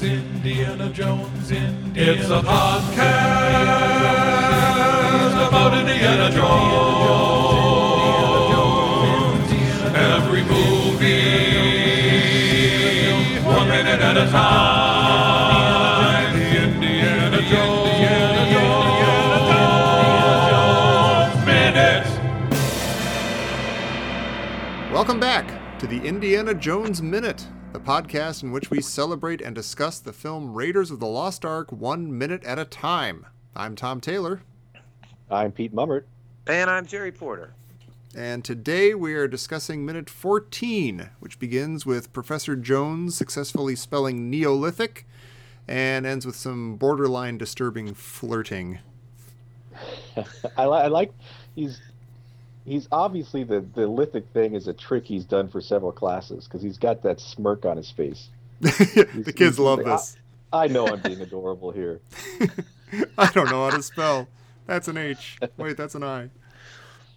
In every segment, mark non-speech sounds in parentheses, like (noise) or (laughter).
Jones, Indiana Jones, Indiana It's a podcast about Indiana Jones. Every movie, one minute at a time. Indiana Jones, Indiana Jones, minutes. Welcome back to the Indiana Jones Minute, the podcast in which we celebrate and discuss the film Raiders of the Lost Ark one minute at a time. I'm Tom Taylor, I'm Pete Mummert. And I'm Jerry Porter. and today we are discussing minute 14, which begins with Professor Jones successfully spelling Neolithic and ends with some borderline disturbing flirting. (laughs) I, li- I like he's he's obviously the the lithic thing is a trick he's done for several classes because he's got that smirk on his face. (laughs) the kids love like, this. I know I'm being adorable here. (laughs) I don't know how to spell. That's an H. Wait, that's an I.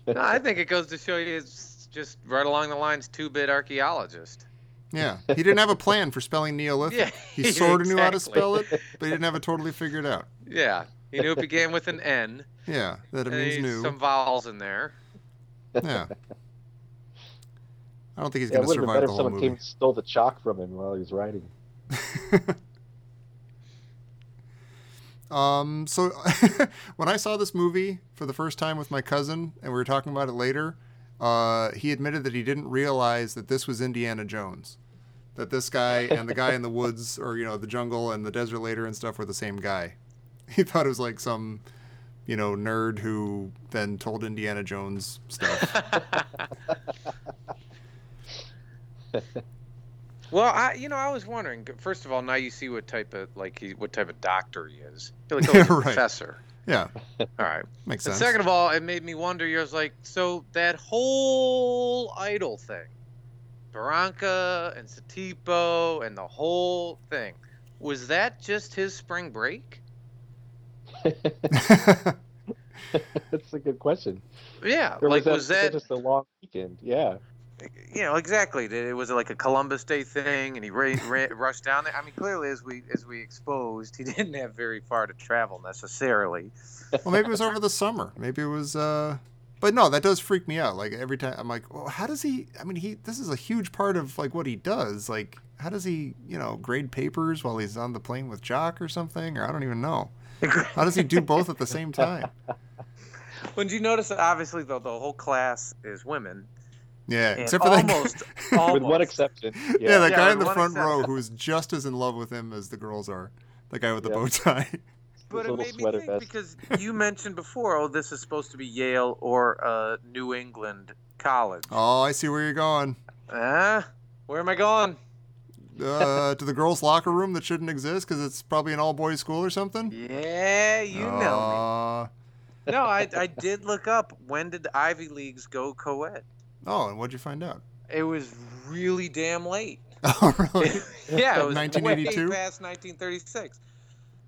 No, I think it goes to show you it's just right along the lines two-bit archaeologist. Yeah, he didn't have a plan for spelling Neolithic. Yeah, he sort of knew how to spell it, but he didn't have it totally figured out. Yeah, he knew it began with an N. Yeah, that it and means new. some vowels in there. Yeah. I don't think he's Yeah, going to would have been survive the whole someone movie. came stole the chalk from him while he was writing. (laughs) Um, so (laughs) when I saw this movie for the first time with my cousin, and we were talking about it later, uh, he admitted that he didn't realize that this was Indiana Jones. That this guy and the guy in the woods, or you know, the jungle and the desert later and stuff, were the same guy. (laughs) He thought it was like some, you know, nerd who then told Indiana Jones stuff. (laughs) Well, I, you know, I was wondering. First of all, now you see what type of like he, what type of doctor he is. I feel like, oh, (laughs) he's a Right. professor. yeah, All right. makes And sense. second of all, it made me wonder. I was like, so that whole idol thing, Barranca and Satipo and the whole thing, was that just his spring break? (laughs) That's a good question. Yeah, Or like that, was that just a long weekend? Yeah. you know exactly? Did it was it like a Columbus Day thing, and he ra- ra- rushed down there? I mean, clearly, as we as we exposed, he (laughs) didn't have very far to travel necessarily. well, maybe it was over the summer. Maybe it was. uh But no, that does freak me out. Like every time, I'm like, well, how does he? I mean, he. This is a huge part of like what he does. Like, how does he, you know, grade papers while he's on the plane with Jock or something? Or I don't even know. (laughs) How does he do both at the same time? (laughs) When you notice that obviously the, the whole class is women, Yeah, and except for that guy. almost, (laughs) almost With one exception. Yeah, Yeah. that Yeah, guy in the one front row who's just as in love with him as the girls are. The guy with the Yeah. bow tie. But it little made me sweater think vest. because you mentioned before, oh, this is supposed to be Yale or uh, New England College. Oh, I see where you're going. Ah, where am I going? Uh, to the girls' locker room that shouldn't exist because it's probably an all-boys school or something. Yeah, you know Uh, me. No, I, I did look up when did the Ivy Leagues go co-ed. Oh, and what'd you find out? It was really damn late. (laughs) Oh, really? (laughs) yeah, it was 1982? way past 1936.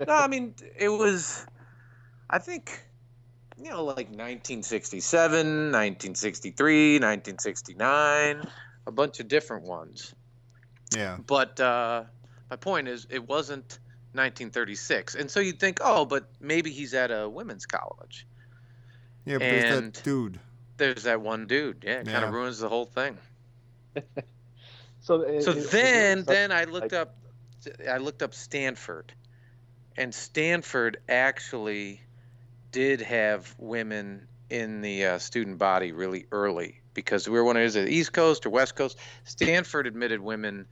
No, I mean it was. I think, you know, like 1967, 1963, 1969, a bunch of different ones. Yeah. But uh, my point is, it wasn't 1936, and so you'd think, oh, but maybe he's at a women's college. Yeah, but there's And- that dude. There's that one dude. Yeah, it kind of ruins the whole thing. (laughs) So, it- So it- it- then, it's- then I looked up, I looked up Stanford, and Stanford actually did have women in the uh, student body really early because we were one of it East Coast or West Coast. Stanford admitted women,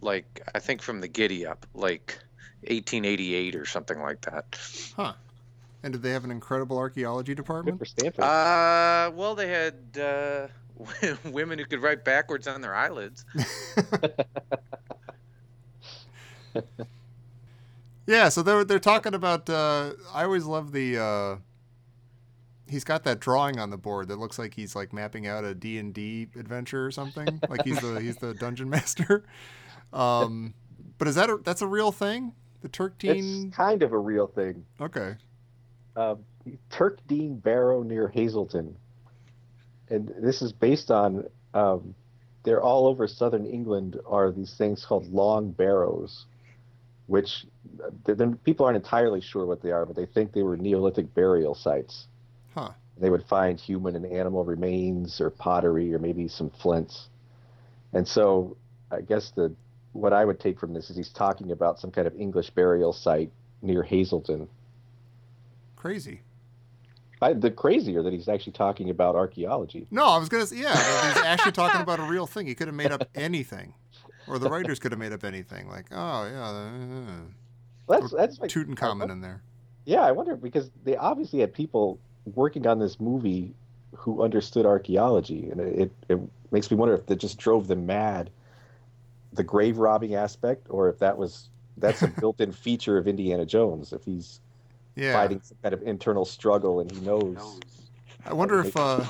like I think from the Giddy up, like 1888 or something like that. Huh. And did they have an incredible archaeology Good department? for Stanford. Uh, well, they had uh, (laughs) women who could write backwards on their eyelids. (laughs) (laughs) yeah, so they're they're talking about. Uh, I always love the. He's got that drawing on the board that looks like he's like mapping out a D and D adventure or something. (laughs) like he's the he's the dungeon master. Um, but is that a, that's a real thing? The Turkdean. it's kind of a real thing. Okay. um, Turkdean Barrow near Hazleton, and this is based on. Um, they're all over southern England. Are these things called long barrows, which uh, people aren't entirely sure what they are, but they think they were Neolithic burial sites. Huh. They would find human and animal remains, or pottery, or maybe some flints. And so, I guess the what I would take from this is he's talking about some kind of English burial site near Hazleton. Crazy. I, the crazier that he's actually talking about archaeology. No, I was gonna say yeah. He's actually talking about a real thing. He could have made up (laughs) anything, or the writers could have made up anything. Like, oh yeah, That's uh, that's like, Tutankhamun in there. Yeah, I wonder because they obviously had people working on this movie who understood archaeology, and it, it makes me wonder if that just drove them mad, the grave robbing aspect, or if that was that's a (laughs) built-in feature of Indiana Jones. If he's Yeah. fighting some kind of internal struggle and he knows. I wonder if uh,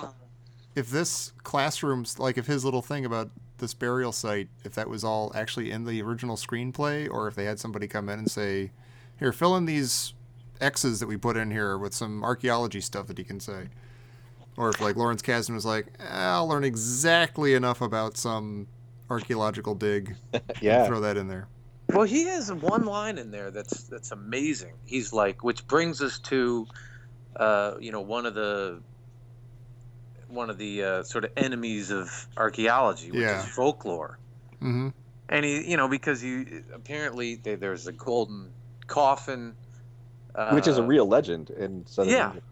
if this classroom's like if his little thing about this burial site, if that was all actually in the original screenplay, or if they had somebody come in and say, "Here, fill in these X's that we put in here with some archaeology stuff that he can say," or if like Lawrence Kasdan was like, eh, "I'll learn exactly enough about some archaeological dig, (laughs) Yeah, throw that in there." Well, he has one line in there that's that's amazing. He's like, which brings us to, uh, you know, one of the one of the uh, sort of enemies of archaeology, which Yeah. is folklore. Mm-hmm. And he, you know, because he apparently they, there's a golden coffin, uh, which is a real legend in Southern yeah. England.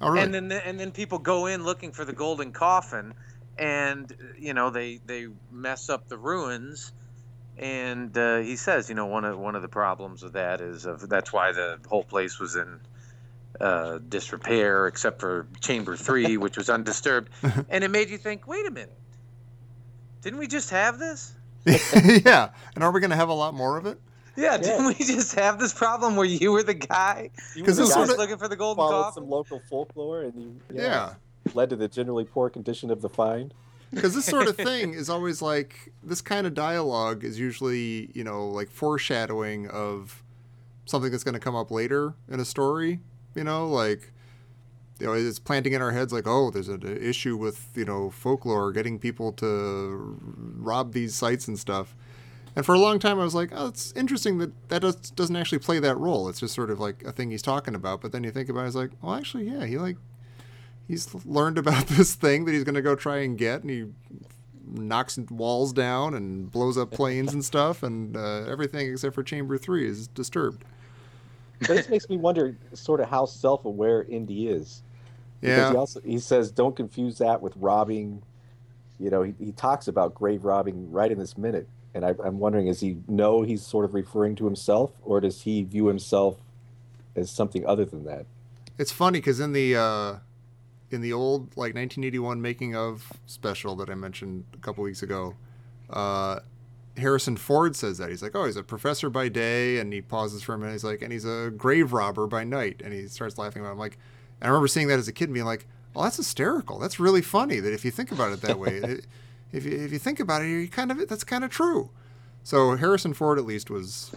Oh, really? and then the, and then people go in looking for the golden coffin, and you know they they mess up the ruins, and uh, he says you know one of one of the problems with that is of that's why the whole place was in uh, disrepair except for chamber three (laughs) which was undisturbed, (laughs) and it made you think wait a minute, didn't we just have this? (laughs) yeah. And are we going to have a lot more of it? Yeah, didn't we (laughs) just have this problem where you were the guy You Because this guy sort of- looking for the golden followed coffin? some local folklore and you Yeah. led to the generally poor condition of the find. because this sort of (laughs) thing is always like this kind of dialogue is usually you know like foreshadowing of something that's going to come up later in a story you know like you know it's planting in our heads like oh there's an issue with you know folklore getting people to rob these sites and stuff and for a long time i was like oh it's interesting that that does, doesn't actually play that role it's just sort of like a thing he's talking about but then you think about it it's like well actually yeah he like he's learned about (laughs) this thing that he's going to go try and get, and he knocks walls down and blows up planes and stuff, and uh, everything except for Chamber Three is disturbed. This makes me wonder sort of how self-aware Indy is. Because Yeah, he also he says don't confuse that with robbing. You know, he, he talks about grave robbing right in this minute, and I, I'm wondering, is he know he's sort of referring to himself, or does he view himself as something other than that? it's funny because in the uh, in the old like 1981 making of special that I mentioned a couple weeks ago, uh, Harrison Ford says that he's like, oh, he's a professor by day, and he pauses for a minute. He's like, and he's a grave robber by night, and he starts laughing about. It. I'm like, and I remember seeing that as a kid and being like, oh, that's hysterical. That's really funny. That if you think about it that way, (laughs) it, if you, if you think about it, you kind of that's kind of true. So Harrison Ford at least was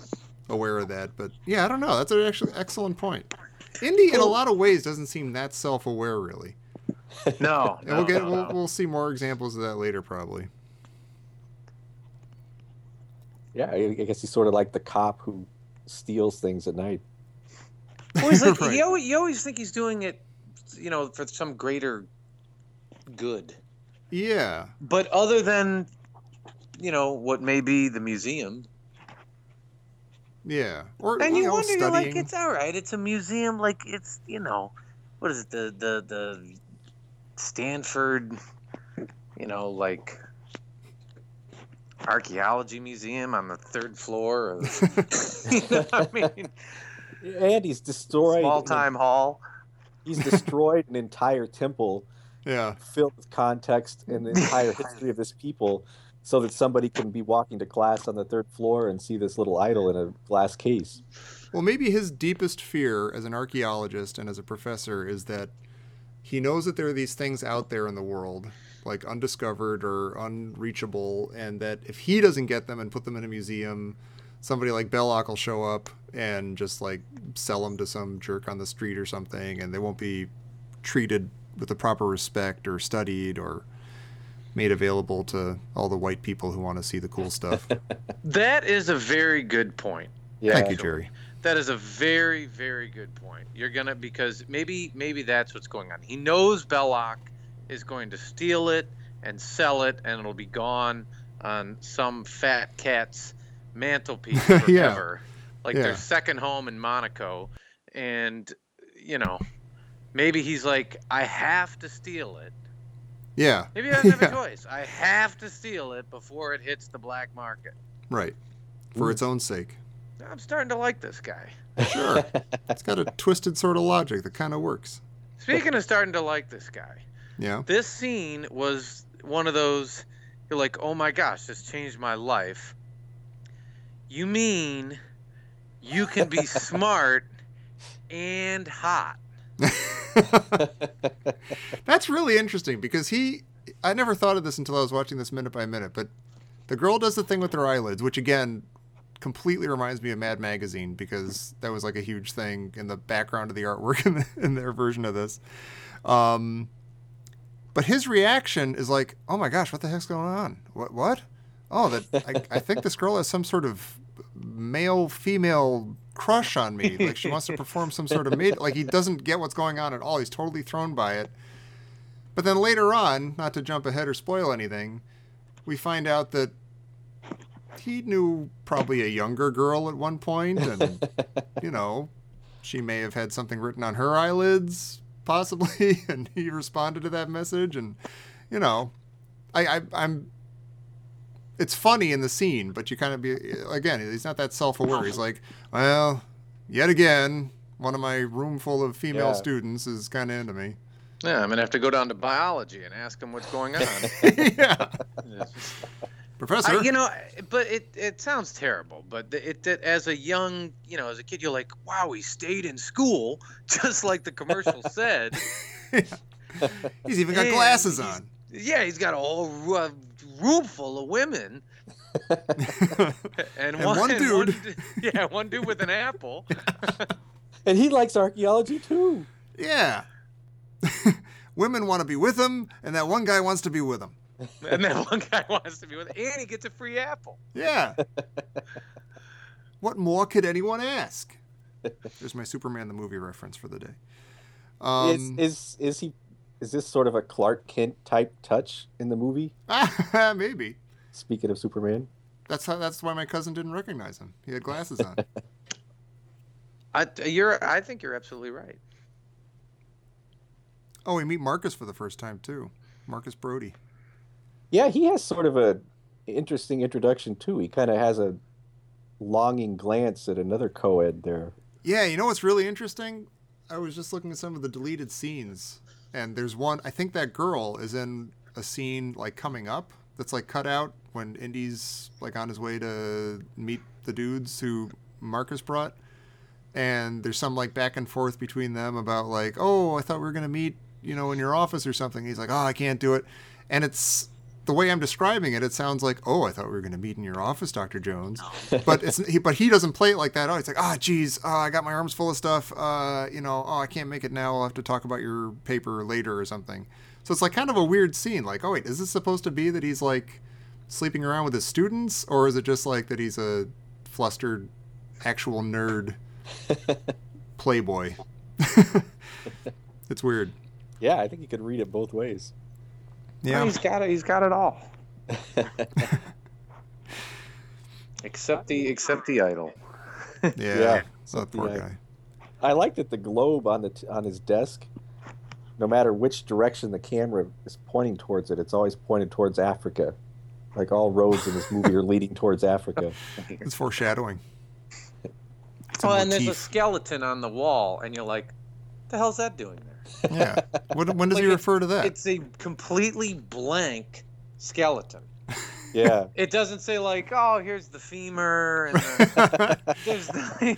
aware of that. But yeah, I don't know. That's an actually excellent point. Indy, in a lot of ways, doesn't seem that self-aware, really. (laughs) No, And we'll get no, we'll, no. we'll see more examples of that later, probably. Yeah, I, I guess he's sort of like the cop who steals things at night. Well, he's like, (laughs) Right. you, always, you always think he's doing it, you know, for some greater good. Yeah, But other than, you know, what may be the museum, yeah. Or and you, know, wonder, you're like, it's all right. It's a museum, like it's, you know, what is it, the the the Stanford, you know, like archaeology museum on the third floor of, (laughs) you know what I mean, And he's destroyed. small time hall. He's destroyed an entire temple yeah, filled with context and the entire history of this people so that somebody can be walking to class on the third floor and see this little idol in a glass case. Well, maybe his deepest fear as an archaeologist and as a professor is that he knows that there are these things out there in the world, like undiscovered or unreachable, and that if he doesn't get them and put them in a museum, somebody like Belloq will show up and just like sell them to some jerk on the street or something, and they won't be treated with the proper respect or studied or made available to all the white people who want to see the cool stuff. (laughs) That is a very good point. Yeah. Thank you, Jerry. That is a very, very good point. You're gonna because maybe maybe that's what's going on. He knows Belloq is going to steal it and sell it, and it'll be gone on some fat cat's mantelpiece (laughs) Yeah. forever, like Yeah. their second home in Monaco. And you know, maybe he's like, I have to steal it. Yeah, Maybe I don't have (laughs) Yeah. a choice. I have to steal it before it hits the black market. right. For its own sake. I'm starting to like this guy. (laughs) Sure. it's got a twisted sort of logic that kind of works. Speaking of starting to like this guy, Yeah. this scene was one of those you're like, oh my gosh, this changed my life. You mean you can be (laughs) smart and hot? (laughs) That's really interesting because he. I never thought of this until I was watching this minute by minute, but the girl does the thing with her eyelids, which again completely reminds me of Mad Magazine because that was like a huge thing in the background of the artwork (laughs) in, the, in their version of this. Um, but his reaction is like, "Oh my gosh, what the heck's going on? What? What? Oh, that I, I think this girl has some sort of male female crush on me. Like she wants to perform some sort of mate. Like he doesn't get what's going on at all. He's totally thrown by it. But then later on, not to jump ahead or spoil anything, we find out that he knew probably a younger girl at one point, and (laughs) you know, she may have had something written on her eyelids, possibly, (laughs) and he responded to that message, and you know, I, I I'm. It's funny in the scene, but you kind of be again. He's not that self-aware. He's like, well, yet again, one of my room full of female Yeah. students is kind of into me. Yeah, I'm gonna have to go down to biology and ask him what's going on. (laughs) yeah, (laughs) professor. I, you know, but it it sounds terrible. But it, it as a young, you know, as a kid, you're like, wow, he stayed in school, (laughs) just like the commercial said. He's even got And glasses on. Yeah, he's got a whole uh, room full of women. (laughs) And, And one, one and one dude. yeah, one dude with an apple. (laughs) and he likes archaeology too. yeah. (laughs) Women want to be with him, and that one guy wants to be with him. And that one guy wants to be with, and he gets a free apple. Yeah. what more could anyone ask? There's my Superman the movie reference for the day. Um, is is is he? Is this sort of a Clark Kent type touch in the movie? (laughs) Ah, maybe. Speaking of Superman, That's how. That's why my cousin didn't recognize him. He had glasses on. (laughs) I, you're, I think you're absolutely right. oh, we meet Marcus for the first time too. Marcus Brody. yeah, he has sort of a interesting introduction too. He kind of has a longing glance at another co-ed there. Yeah, you know what's really interesting? I was just looking at some of the deleted scenes, and there's one. I think that girl is in a scene like coming up that's like cut out when Indy's like on his way to meet the dudes who Marcus brought, and there's some like back and forth between them about like, oh, I thought we were gonna meet, you know, in your office or something. He's like, oh, I can't do it, and it's the way I'm describing it, it sounds like, oh, I thought we were going to meet in your office, Doctor Jones. (laughs) But it's he, but he doesn't play it like that. Oh, he's like, ah, geez, oh, I got my arms full of stuff. Uh, you know, oh, I can't make it now. I'll have to talk about your paper later or something. So it's like kind of a weird scene. Like, oh wait, is this supposed to be that he's like sleeping around with his students, or is it just like that he's a flustered, actual nerd (laughs) playboy? (laughs) it's weird. Yeah, I think you could read it both ways. Yeah. he's got it. He's got it all. (laughs) except the except the idol. Yeah. (laughs) Yeah, That poor yeah. guy. I like that the globe on the t- on his desk, no matter which direction the camera is pointing towards it, it's always pointed towards Africa. Like all roads in this movie are leading towards Africa. (laughs) It's foreshadowing. It's a Oh, and there's a skeleton on the wall, and you're like, "The hell's that doing there?" Yeah. When, when does he refer to that? It's a completely blank skeleton. (laughs) Yeah. It doesn't say like, "Oh, here's the femur," and the, (laughs) (laughs) there's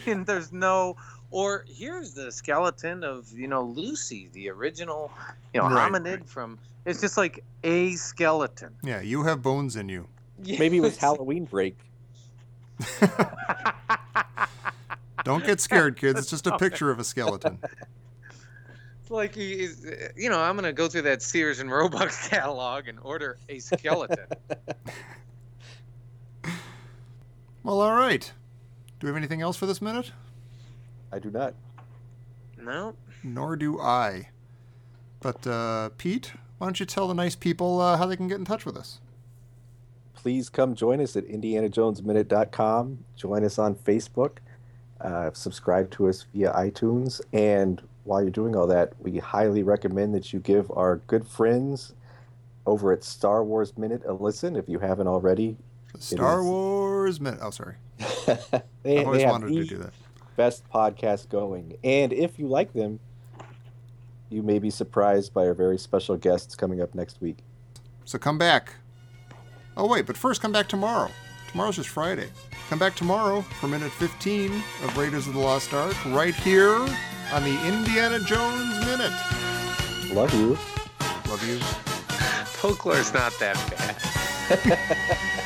and there's no or here's the skeleton of you know Lucy, the original you know Right, hominid from. It's just like a skeleton. yeah, you have bones in you. Maybe it was Halloween break. Don't get scared, kids. It's just a picture of a skeleton. It's like he is, you know, I'm gonna go through that Sears and Roebuck (laughs) catalog and order a skeleton. Well, all right. Do Do we have anything else for this minute? I do not. No. Nor do I. But uh, Pete, why don't you tell the nice people uh, how they can get in touch with us? Please come join us at indianajonesminute.com. Join us on Facebook. Uh, subscribe to us via iTunes. And while you're doing all that, we highly recommend that you give our good friends over at Star Wars Minute a listen if you haven't already. Star is- Wars Minute. Oh, sorry. (laughs) they, I've always wanted to do that. best podcast going. And if you like them, you may be surprised by our very special guests coming up next week. So come back. Oh, wait, but first come back tomorrow. Tomorrow's just Friday. Come back tomorrow for minute 15 of Raiders of the Lost Ark right here on the Indiana Jones Minute. Love you. Love you. Folklore's not that bad. (laughs)